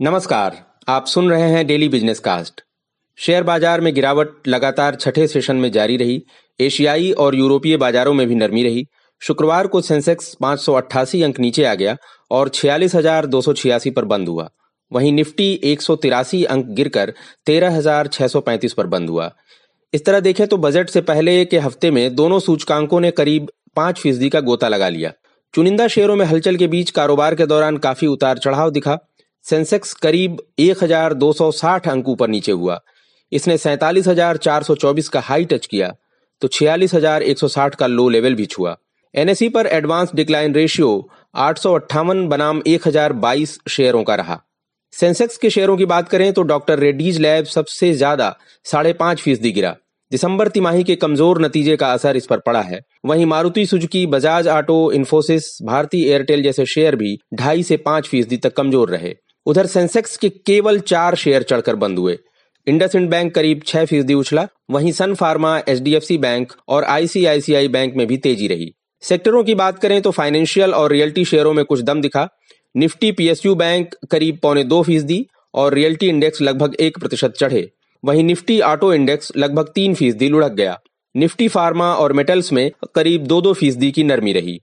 नमस्कार आप सुन रहे हैं डेली बिज़नेस कास्ट शेयर बाज़ार में गिरावट लगातार छठे सेशन में जारी रही एशियाई और यूरोपीय बाजारों में भी नरमी रही। शुक्रवार को सेंसेक्स पाँच अंक नीचे आ गया और छियालीस पर बंद हुआ। वहीं निफ्टी एक सौ तिरासी अंक गिरकर 13,635 पर बंद हुआ। इस तरह देखें तो बजट से पहले के हफ़्ते में दोनों सूचकांकों ने करीब पाँच फ़ीसदी का गोता लगा लिया। चुनिंदा शेयरों में हलचल के बीच कारोबार के दौरान काफ़ी उतार चढ़ाव दिखा। सेंसेक्स करीब 1260 अंक ऊपर नीचे हुआ। इसने 47,424 का हाई टच किया तो 46,160 का लो लेवल भी छुआ। एनएसई पर एडवांस डिक्लाइन रेशियो आठ सौ अट्ठावन बनाम 1022 शेयरों का रहा। सेंसेक्स के शेयरों की बात करें तो डॉक्टर रेड्डीज लैब सबसे ज़्यादा साढ़े पाँच फ़ीसदी गिरा। दिसंबर तिमाही के कमज़ोर नतीजे का असर इस पर पड़ा है। वहीं Maruti Suzuki Bajaj auto Infosys Bharti Airtel जैसे शेयर भी ढाई से पाँच फ़ीसदी तक कमज़ोर रहे। उधर सेंसेक्स के केवल चार शेयर चढ़कर बंद हुए। इंडस इंड बैंक करीब छह फ़ीसदी उछला, वहीं सन फार्मा एच बैंक और आईसीआईसीआई बैंक में भी तेज़ी रही। सेक्टरों की बात करें तो फाइनेंशियल और रियल्टी शेयरों में कुछ दम दिखा। निफ्टी पीएसयू बैंक करीब पौने दो फ़ीसदी और रियल्टी इंडेक्स लगभग एक प्रतिशत चढ़े। वहीं निफ्टी ऑटो इंडेक्स लगभग तीन फ़ीसदी लुढ़क गया। निफ्टी फार्मा और मेटल्स में करीब दो दो फ़ीसदी की नरमी रही।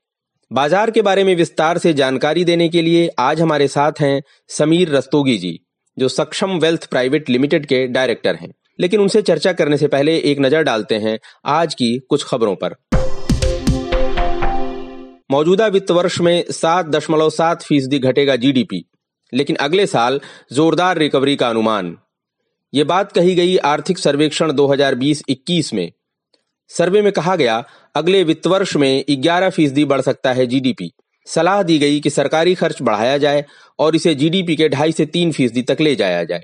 बाज़ार के बारे में विस्तार से जानकारी देने के लिए आज हमारे साथ हैं समीर रस्तोगी जी, जो सक्षम वेल्थ प्राइवेट लिमिटेड के डायरेक्टर हैं। लेकिन उनसे चर्चा करने से पहले एक नज़र डालते हैं आज की कुछ खबरों पर। मौजूदा वित्त वर्ष में सात दशमलव सात फ़ीसदी घटेगा जीडीपी लेकिन अगले साल जोरदार रिकवरी का अनुमान। ये बात कही गई आर्थिक सर्वेक्षण 2020-21 में। सर्वे में कहा गया अगले वित्त वर्ष में 11 फ़ीसदी बढ़ सकता है जीडीपी सलाह दी गई कि सरकारी खर्च बढ़ाया जाए और इसे जीडीपी के ढाई से तीन फ़ीसदी तक ले जाया जाए।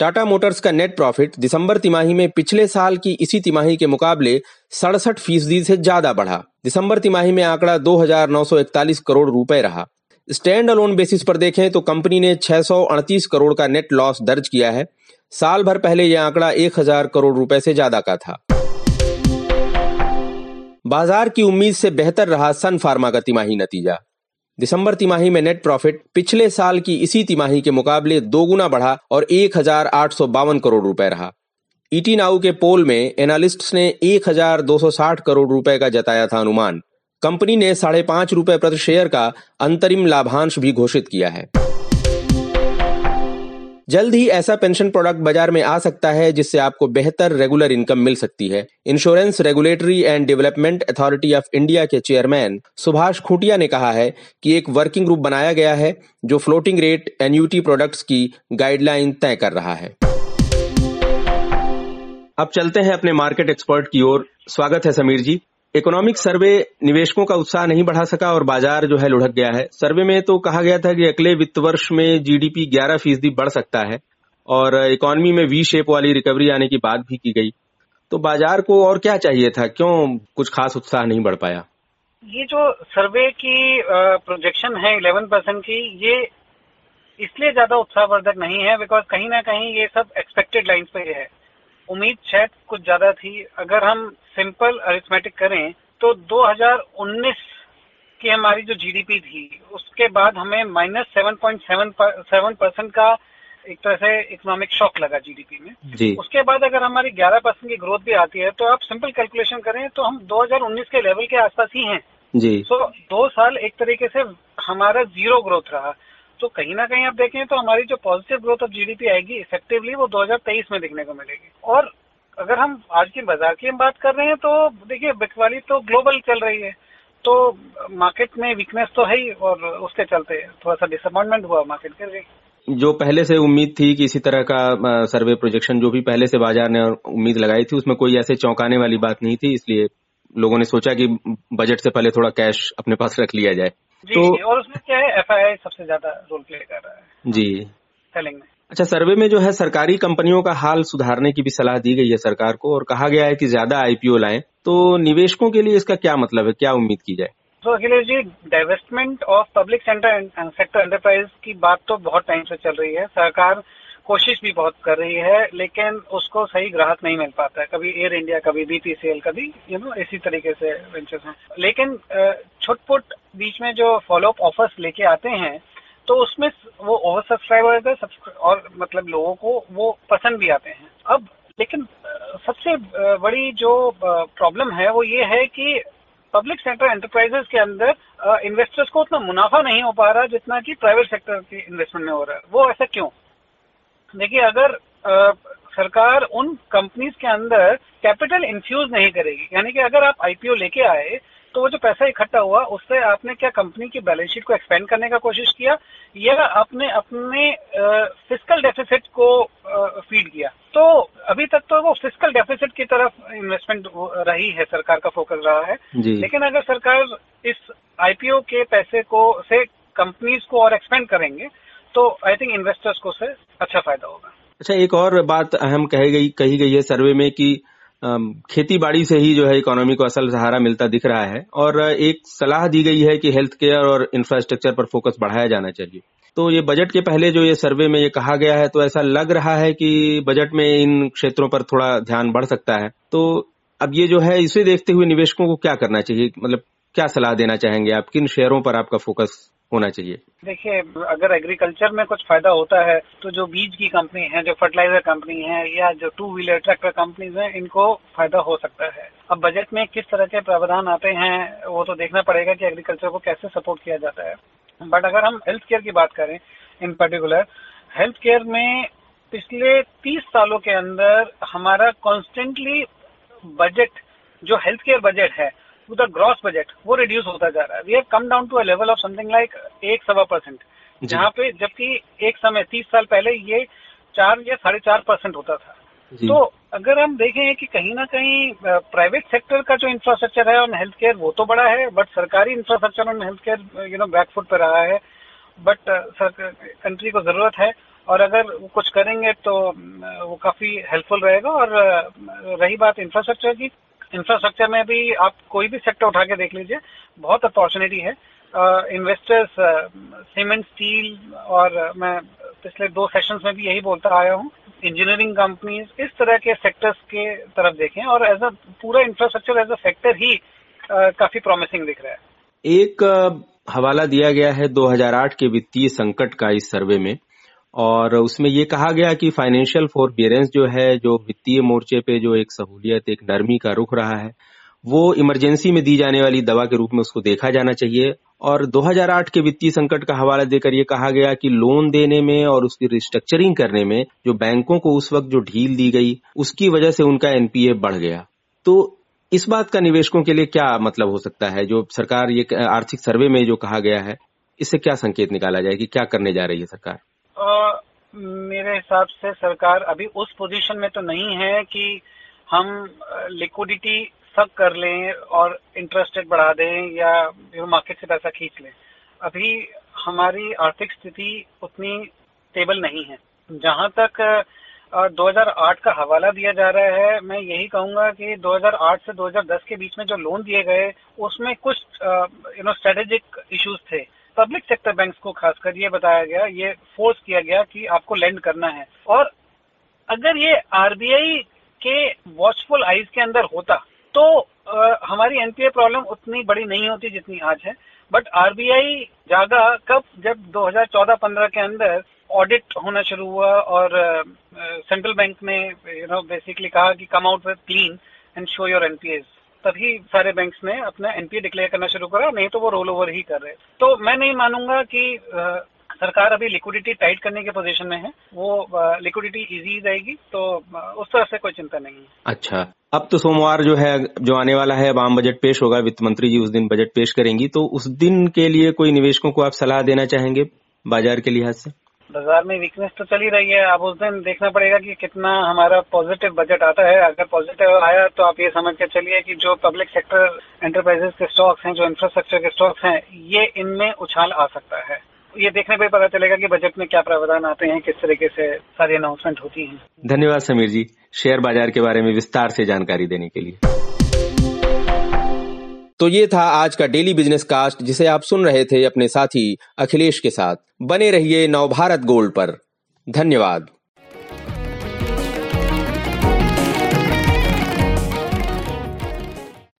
टाटा मोटर्स का नेट प्रॉफिट दिसंबर तिमाही में पिछले साल की इसी तिमाही के मुकाबले सड़सठ फ़ीसदी से ज़्यादा बढ़ा। दिसंबर तिमाही में आंकड़ा 2,941 करोड़ रुपए रहा। स्टैंड अलोन बेसिस पर देखें तो कंपनी ने छह सौ अड़तीस करोड़ का नेट लॉस दर्ज किया है। साल भर पहले यह आंकड़ा एक हज़ार करोड़ रुपए से ज़्यादा का था। बाज़ार की उम्मीद से बेहतर रहा सन फार्मा का तिमाही नतीजा। दिसंबर तिमाही में नेट प्रॉफिट पिछले साल की इसी तिमाही के मुकाबले दो गुना बढ़ा और एक हज़ार आठ सौ बावन करोड़ रुपए रहा। ईटी नाउ के पोल में एनालिस्ट्स ने एक हज़ार दो सौ साठ करोड़ रुपए का जताया था अनुमान। कंपनी ने साढ़े पाँच रुपए प्रति शेयर का अंतरिम लाभांश भी घोषित किया है। जल्द ही ऐसा पेंशन प्रोडक्ट बाज़ार में आ सकता है, जिससे आपको बेहतर रेगुलर इनकम मिल सकती है। Insurance regulatory and development authority of India के चेयरमैन सुभाष खूटिया ने कहा है कि एक वर्किंग ग्रुप बनाया गया है, जो फ्लोटिंग रेट एन्यूटी प्रोडक्ट्स की गाइडलाइन तय कर रहा है। अब चलते हैं अपने मार्केट एक्सपर्ट की ओर। स्वागत है समीर जी। इकोनॉमिक सर्वे निवेशकों का उत्साह नहीं बढ़ा सका और बाज़ार जो है लुढ़क गया है। सर्वे में तो कहा गया था कि अगले वित्त वर्ष में जीडीपी 11 फ़ीसदी बढ़ सकता है और इकोनॉमी में वी शेप वाली रिकवरी आने की बात भी की गई। तो बाज़ार को और क्या चाहिए था? क्यों कुछ खास उत्साह नहीं बढ़ पाया? ये जो सर्वे की प्रोजेक्शन है इलेवन परसेंट की, ये इसलिए ज़्यादा उत्साहवर्धक नहीं है बिकॉज़ कहीं ना कहीं ये सब एक्सपेक्टेड लाइन पे है। उम्मीद शायद कुछ ज़्यादा थी। अगर हम सिंपल अरिथमेटिक करें तो 2019 की हमारी जो जीडीपी थी उसके बाद हमें minus seven point seven percent का एक तरह से इकोनॉमिक शॉक लगा जीडीपी में। जी। उसके बाद अगर हमारी 11 परसेंट की ग्रोथ भी आती है तो आप सिंपल कैलकुलेशन करें तो हम 2019 के लेवल के आसपास ही हैं। जी। तो दो साल एक तरीके से हमारा ज़ीरो ग्रोथ रहा। तो कहीं ना कहीं आप देखें तो हमारी जो पॉजिटिव ग्रोथ ऑफ़ जीडीपी आएगी इफेक्टिवली वो 2023 में देखने को मिलेगी। और अगर हम आज की बाज़ार की हम बात कर रहे हैं तो देखिए बिकवाली तो ग्लोबल चल रही है। तो मार्केट में वीकनेस तो है ही और उसके चलते थोड़ा सा डिसअपॉइंटमेंट हुआ मार्केट गिर गई जो पहले से उम्मीद थी कि इसी तरह का सर्वे प्रोजेक्शन जो भी पहले से बाज़ार ने उम्मीद लगाई थी, उसमें कोई ऐसे चौंकाने वाली बात नहीं थी, इसलिए लोगों ने सोचा कि बजट से पहले थोड़ा कैश अपने पास रख लिया जाए। जी, तो जी, और उसमें क्या है एफ़ सबसे ज़्यादा रोल प्ले कर रहा है। जी। सेलिंग में। अच्छा सर्वे में जो है सरकारी कंपनियों का हाल सुधारने की भी सलाह दी गई है सरकार को और कहा गया है कि ज़्यादा आईपीओ लाएँ। तो निवेशकों के लिए इसका क्या मतलब है? क्या उम्मीद की जाए? तो Akhilesh ji divestment of public center sector enterprise की बात तो बहुत टाइम से चल रही है। सरकार कोशिश भी बहुत कर रही है, लेकिन उसको सही ग्राहक नहीं मिल पाता है। कभी एयर इंडिया कभी बीपीसीएल कभी यू नो इसी तरीके से वेंचर्स हैं। लेकिन छुटपुट बीच में जो फॉलोअप ऑफर्स लेके आते हैं तो उसमें वो ओवर सब्सक्राइब जाता है और मतलब लोगों को वो पसंद भी आते हैं। अब, लेकिन सबसे बड़ी जो प्रॉब्लम है, वो ये है कि पब्लिक सेक्टर एंटरप्राइजेस के अंदर इन्वेस्टर्स को उतना मुनाफा नहीं हो पा रहा जितना कि प्राइवेट सेक्टर के इन्वेस्टमेंट में हो रहा है। वो ऐसा क्यों? देखिए अगर आ, सरकार उन कंपनीज़ के अंदर कैपिटल इन्फ्यूज नहीं करेगी यानी कि अगर आप आईपीओ लेके आए तो वो जो पैसा इकट्ठा हुआ उससे आपने क्या कंपनी की बैलेंस शीट को एक्सपेंड करने का कोशिश किया या आपने अपने फ़िज़िकल डेफिसिट को फ़ीड किया। तो अभी तक तो वो फ़िज़िकल डेफिसिट की तरफ़ इन्वेस्टमेंट रही है सरकार का फोकस रहा है। लेकिन अगर सरकार इस आईपीओ के पैसे को से कंपनीज़ को और एक्सपेंड करेंगे तो आई थिंक इन्वेस्टर्स को से अच्छा फ़ायदा होगा। अच्छा एक और बात अहम कही गई कही गई है सर्वे में कि खेती बाड़ी से ही जो है इकोनॉमी को असल सहारा मिलता दिख रहा है और एक सलाह दी गई है कि हेल्थ केयर और इंफ्रास्ट्रक्चर पर फोकस बढ़ाया जाना चाहिए। तो ये बजट के पहले जो ये सर्वे में ये कहा गया है तो ऐसा लग रहा है कि बजट में इन क्षेत्रों पर थोड़ा ध्यान बढ़ सकता है। तो अब ये जो है, इसे देखते हुए निवेशकों को क्या करना चाहिए? मतलब क्या सलाह देना चाहेंगे आप? किन शेयरों पर आपका फोकस होना चाहिए? देखिए, अगर एग्रीकल्चर में कुछ फ़ायदा होता है तो जो बीज की कंपनी है, जो फर्टिलाइज़र कंपनी है, या जो टू व्हीलर ट्रैक्टर कंपनीज़ हैं, इनको फ़ायदा हो सकता है। अब बजट में किस तरह के प्रावधान आते हैं, वो तो देखना पड़ेगा कि एग्रीकल्चर को कैसे सपोर्ट किया जाता है। बट अगर हम हेल्थ केयर की बात करें इन पर्टिकुलर हेल्थ केयर में पिछले तीस सालों के अंदर हमारा कॉन्स्टेंटली बजट जो हेल्थ केयर बजट है टू द ग्रॉस बजट वो रिड्यूस होता जा रहा है। We have come down to a level of something like एक सवा परसेंट जहाँ पे जबकि एक समय तीस साल पहले ये चार या साढ़े चार परसेंट होता था। तो अगर हम देखें कि कहीं ना कहीं प्राइवेट सेक्टर का जो इंफ्रास्ट्रक्चर है ऑन हेल्थ केयर वो तो बड़ा है बट सरकारी infrastructure on health care you know backfoot पे रहा है। बट कंट्री को ज़रूरत है और अगर वो कुछ करेंगे तो वो काफ़ी हेल्पफुल रहेगा। और रही बात इंफ्रास्ट्रक्चर की इंफ्रास्ट्रक्चर में भी आप कोई भी सेक्टर उठा के देख लीजिए बहुत अपॉर्चुनिटी है। इन्वेस्टर्स सीमेंट स्टील और मैं पिछले दो सेशंस में भी यही बोलता आया हूँ। इंजीनियरिंग कंपनीज़ इस तरह के सेक्टर्स के तरफ़ देखें और एज अ पूरा इंफ्रास्ट्रक्चर एज अ सेक्टर ही uh, काफ़ी प्रॉमिसिंग दिख रहा है। एक हवाला दिया गया है 2008 के वित्तीय संकट का इस सर्वे में। और उसमें ये कहा गया कि फाइनेंशियल फॉरबियरेंस जो है, जो वित्तीय मोर्चे पे जो एक सहूलियत, एक नरमी का रुख रहा है, वो इमरजेंसी में दी जाने वाली दवा के रूप में उसको देखा जाना चाहिए। और 2008 के वित्तीय संकट का हवाला देकर ये कहा गया कि लोन देने में और उसकी रिस्ट्रक्चरिंग करने में जो बैंकों को उस वक्त जो ढील दी गई, उसकी वजह से उनका एनपीए बढ़ गया। तो इस बात का निवेशकों के लिए क्या मतलब हो सकता है? जो सरकार ये आर्थिक सर्वे में जो कहा गया है, इससे क्या संकेत निकाला जाए कि क्या करने जा रही है सरकार? मेरे हिसाब से सरकार अभी उस पोजीशन में तो नहीं है कि हम लिक्विडिटी सब कर लें और इंटरेस्ट रेट बढ़ा दें या मार्केट से पैसा खींच लें। अभी हमारी आर्थिक स्थिति उतनी स्टेबल नहीं है। जहाँ तक 2008 का हवाला दिया जा रहा है, मैं यही कहूँगा कि 2008 से 2010 के बीच में जो लोन दिए गए, उसमें कुछ यू नो स्ट्रेटेजिक इश्यूज़ थे। पब्लिक सेक्टर बैंक्स को खासकर ये बताया गया ये फोर्स किया गया कि आपको लेंड करना है। और अगर ये आरबीआई के वॉचफुल आईज के अंदर होता तो आ, हमारी एनपीए प्रॉब्लम उतनी बड़ी नहीं होती जितनी आज है। बट आरबीआई जागा कब? जब 2014-15 के अंदर ऑडिट होना शुरू हुआ और सेंट्रल बैंक ने यू नो बेसिकली कहा कि come out with clean and show your NPAs तभी सारे बैंक्स ने अपना एनपीए डिक्लेयर करना शुरू करा, नहीं तो वो रोल ओवर ही कर रहे। तो मैं नहीं मानूँगा कि सरकार अभी लिक्विडिटी टाइट करने के पोजीशन में है। वो लिक्विडिटी इजी रहेगी तो उस तरह से कोई चिंता नहीं है। अच्छा। अब तो सोमवार जो है, जो आने वाला है, अब आम बजट पेश होगा, वित्त मंत्री जी उस दिन बजट पेश करेंगी। तो उस दिन के लिए कोई निवेशकों को आप सलाह देना चाहेंगे बाज़ार के लिहाज से? बाज़ार में वीकनेस तो चली रही है। अब उस दिन देखना पड़ेगा कि कितना हमारा पॉजिटिव बजट आता है। अगर पॉजिटिव आया तो आप ये समझ के चलिए कि जो पब्लिक सेक्टर एंटरप्राइजेस के स्टॉक्स हैं, जो इंफ्रास्ट्रक्चर के स्टॉक्स हैं, ये इनमें उछाल आ सकता है। ये देखने पर पता चलेगा कि बजट में क्या प्रावधान आते हैं, किस तरीके से सारी अनाउंसमेंट होती है। धन्यवाद समीर जी शेयर बाज़ार के बारे में विस्तार से जानकारी देने के लिए। तो ये था आज का डेली बिज़नेस कास्ट, जिसे आप सुन रहे थे अपने साथी अखिलेश के साथ। बने रहिए नवभारत गोल्ड पर। धन्यवाद।